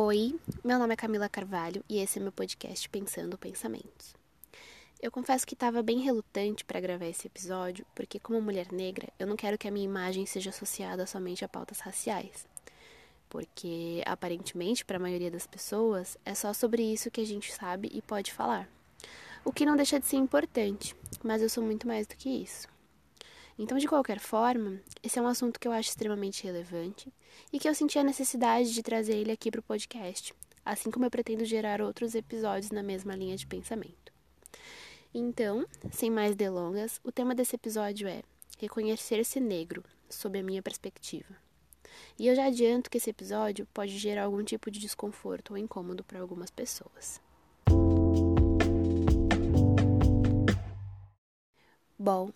Oi, meu nome é Camila Carvalho e esse é meu podcast Pensando Pensamentos. Eu confesso que estava bem relutante para gravar esse episódio, porque, como mulher negra, eu não quero que a minha imagem seja associada somente a pautas raciais. Porque, aparentemente, para a maioria das pessoas, é só sobre isso que a gente sabe e pode falar. O que não deixa de ser importante, mas eu sou muito mais do que isso. Então, de qualquer forma, esse é um assunto que eu acho extremamente relevante e que eu senti a necessidade de trazer ele aqui para o podcast, assim como eu pretendo gerar outros episódios na mesma linha de pensamento. Então, sem mais delongas, o tema desse episódio é Reconhecer-se negro, sob a minha perspectiva. E eu já adianto que esse episódio pode gerar algum tipo de desconforto ou incômodo para algumas pessoas. Bom,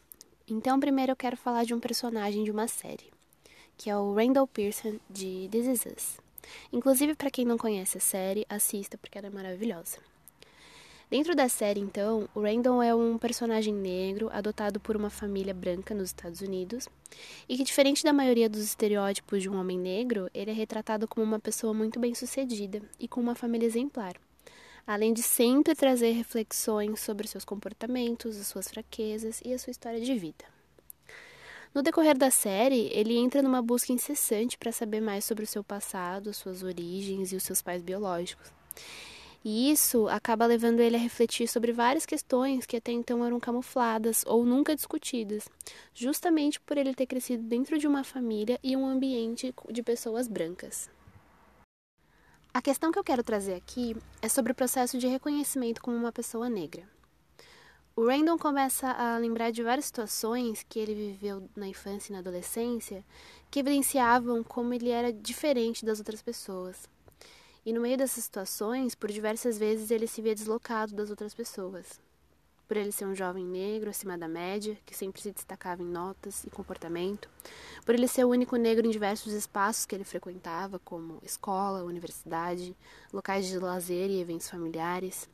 então, primeiro eu quero falar de um personagem de uma série, que é o Randall Pearson de This Is Us. Inclusive, para quem não conhece a série, assista porque ela é maravilhosa. Dentro da série, então, o Randall é um personagem negro adotado por uma família branca nos Estados Unidos e que, diferente da maioria dos estereótipos de um homem negro, ele é retratado como uma pessoa muito bem-sucedida e com uma família exemplar além de sempre trazer reflexões sobre seus comportamentos, as suas fraquezas e a sua história de vida. No decorrer da série, ele entra numa busca incessante para saber mais sobre o seu passado, as suas origens e os seus pais biológicos. E isso acaba levando ele a refletir sobre várias questões que até então eram camufladas ou nunca discutidas, justamente por ele ter crescido dentro de uma família e um ambiente de pessoas brancas. A questão que eu quero trazer aqui é sobre o processo de reconhecimento como uma pessoa negra. O Randall começa a lembrar de várias situações que ele viveu na infância e na adolescência que evidenciavam como ele era diferente das outras pessoas. E no meio dessas situações, por diversas vezes ele se via deslocado das outras pessoas por ele ser um jovem negro acima da média, que sempre se destacava em notas e comportamento, por ele ser o único negro em diversos espaços que ele frequentava, como escola, universidade, locais de lazer e eventos familiares,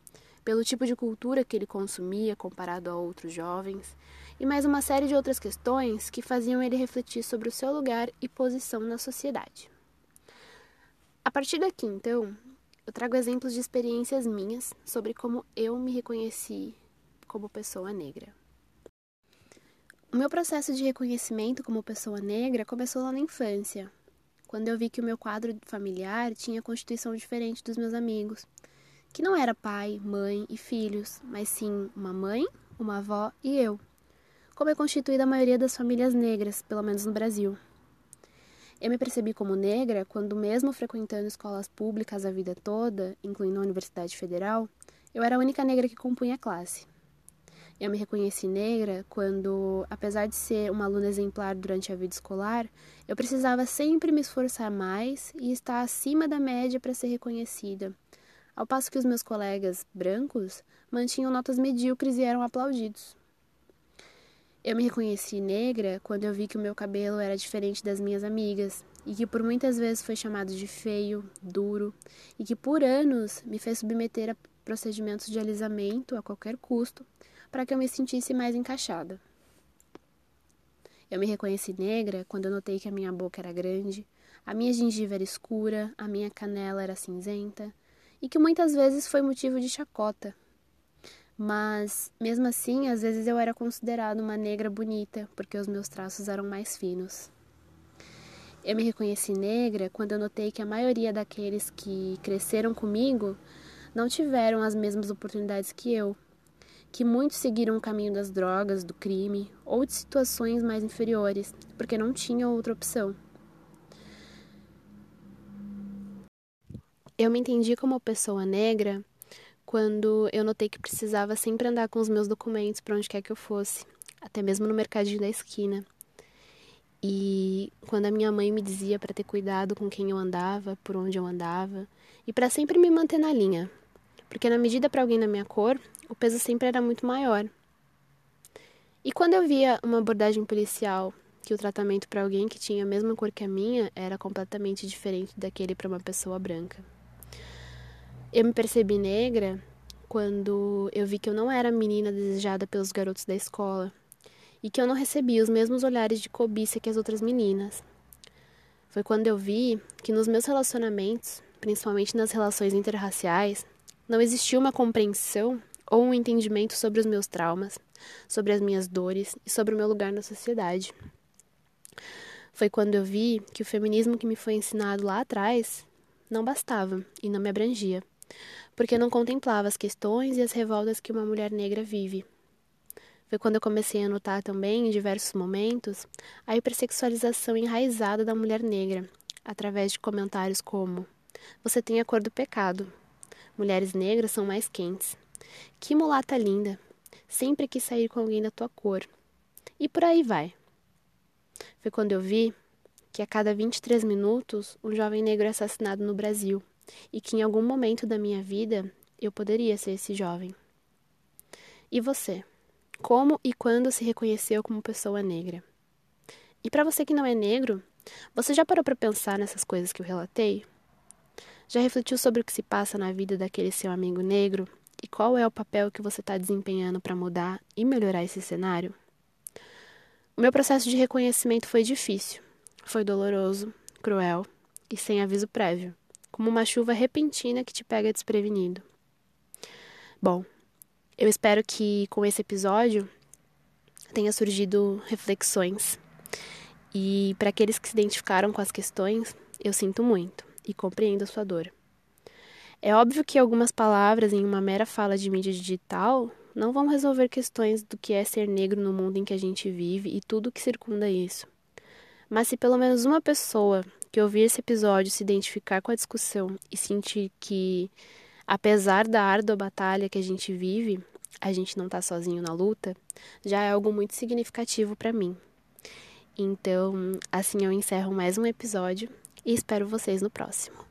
pelo tipo de cultura que ele consumia comparado a outros jovens, e mais uma série de outras questões que faziam ele refletir sobre o seu lugar e posição na sociedade. A partir daqui, então, eu trago exemplos de experiências minhas sobre como eu me reconheci como pessoa negra. O meu processo de reconhecimento como pessoa negra começou lá na infância, quando eu vi que o meu quadro familiar tinha constituição diferente dos meus amigos, que não era pai, mãe e filhos, mas sim uma mãe, uma avó e eu, como é constituída a maioria das famílias negras, pelo menos no Brasil. Eu me percebi como negra quando, mesmo frequentando escolas públicas a vida toda, incluindo a Universidade Federal, eu era a única negra que compunha a classe. Eu me reconheci negra quando, apesar de ser uma aluna exemplar durante a vida escolar, eu precisava sempre me esforçar mais e estar acima da média para ser reconhecida, ao passo que os meus colegas brancos mantinham notas medíocres e eram aplaudidos. Eu me reconheci negra quando eu vi que o meu cabelo era diferente das minhas amigas e que por muitas vezes foi chamado de feio, duro e que por anos me fez submeter a procedimentos de alisamento a qualquer custo para que eu me sentisse mais encaixada. Eu me reconheci negra quando notei que a minha boca era grande, a minha gengiva era escura, a minha canela era cinzenta e que muitas vezes foi motivo de chacota. Mas, mesmo assim, às vezes eu era considerada uma negra bonita porque os meus traços eram mais finos. Eu me reconheci negra quando eu notei que a maioria daqueles que cresceram comigo não tiveram as mesmas oportunidades que eu que muitos seguiram o caminho das drogas, do crime ou de situações mais inferiores, porque não tinham outra opção. Eu me entendi como pessoa negra quando eu notei que precisava sempre andar com os meus documentos para onde quer que eu fosse, até mesmo no mercadinho da esquina. E quando a minha mãe me dizia para ter cuidado com quem eu andava, por onde eu andava, e para sempre me manter na linha, porque na medida para alguém da minha cor, o peso sempre era muito maior. E quando eu via uma abordagem policial que o tratamento para alguém que tinha a mesma cor que a minha era completamente diferente daquele para uma pessoa branca. Eu me percebi negra quando eu vi que eu não era a menina desejada pelos garotos da escola e que eu não recebia os mesmos olhares de cobiça que as outras meninas. Foi quando eu vi que nos meus relacionamentos principalmente nas relações interraciais, não existia uma compreensão ou um entendimento sobre os meus traumas, sobre as minhas dores e sobre o meu lugar na sociedade. Foi quando eu vi que o feminismo que me foi ensinado lá atrás não bastava e não me abrangia, porque não contemplava as questões e as revoltas que uma mulher negra vive. Foi quando eu comecei a notar também, em diversos momentos, a hipersexualização enraizada da mulher negra, através de comentários como: Você tem a cor do pecado. Mulheres negras são mais quentes. Que mulata linda. Sempre quis sair com alguém da tua cor. E por aí vai. Foi quando eu vi que a cada 23 minutos um jovem negro é assassinado no Brasil e que em algum momento da minha vida eu poderia ser esse jovem. E você? Como e quando se reconheceu como pessoa negra? E para você que não é negro, você já parou para pensar nessas coisas que eu relatei? Já refletiu sobre o que se passa na vida daquele seu amigo negro e qual é o papel que você está desempenhando para mudar e melhorar esse cenário? O meu processo de reconhecimento foi difícil, foi doloroso, cruel e sem aviso prévio, como uma chuva repentina que te pega desprevenido. Bom, eu espero que com esse episódio tenha surgido reflexões. E para aqueles que se identificaram com as questões, eu sinto muito e compreendo a sua dor. É óbvio que algumas palavras em uma mera fala de mídia digital não vão resolver questões do que é ser negro no mundo em que a gente vive e tudo que circunda isso. Mas se pelo menos uma pessoa que ouvir esse episódio se identificar com a discussão e sentir que, apesar da árdua batalha que a gente vive, a gente não está sozinho na luta, já é algo muito significativo para mim. Então, assim eu encerro mais um episódio e espero vocês no próximo.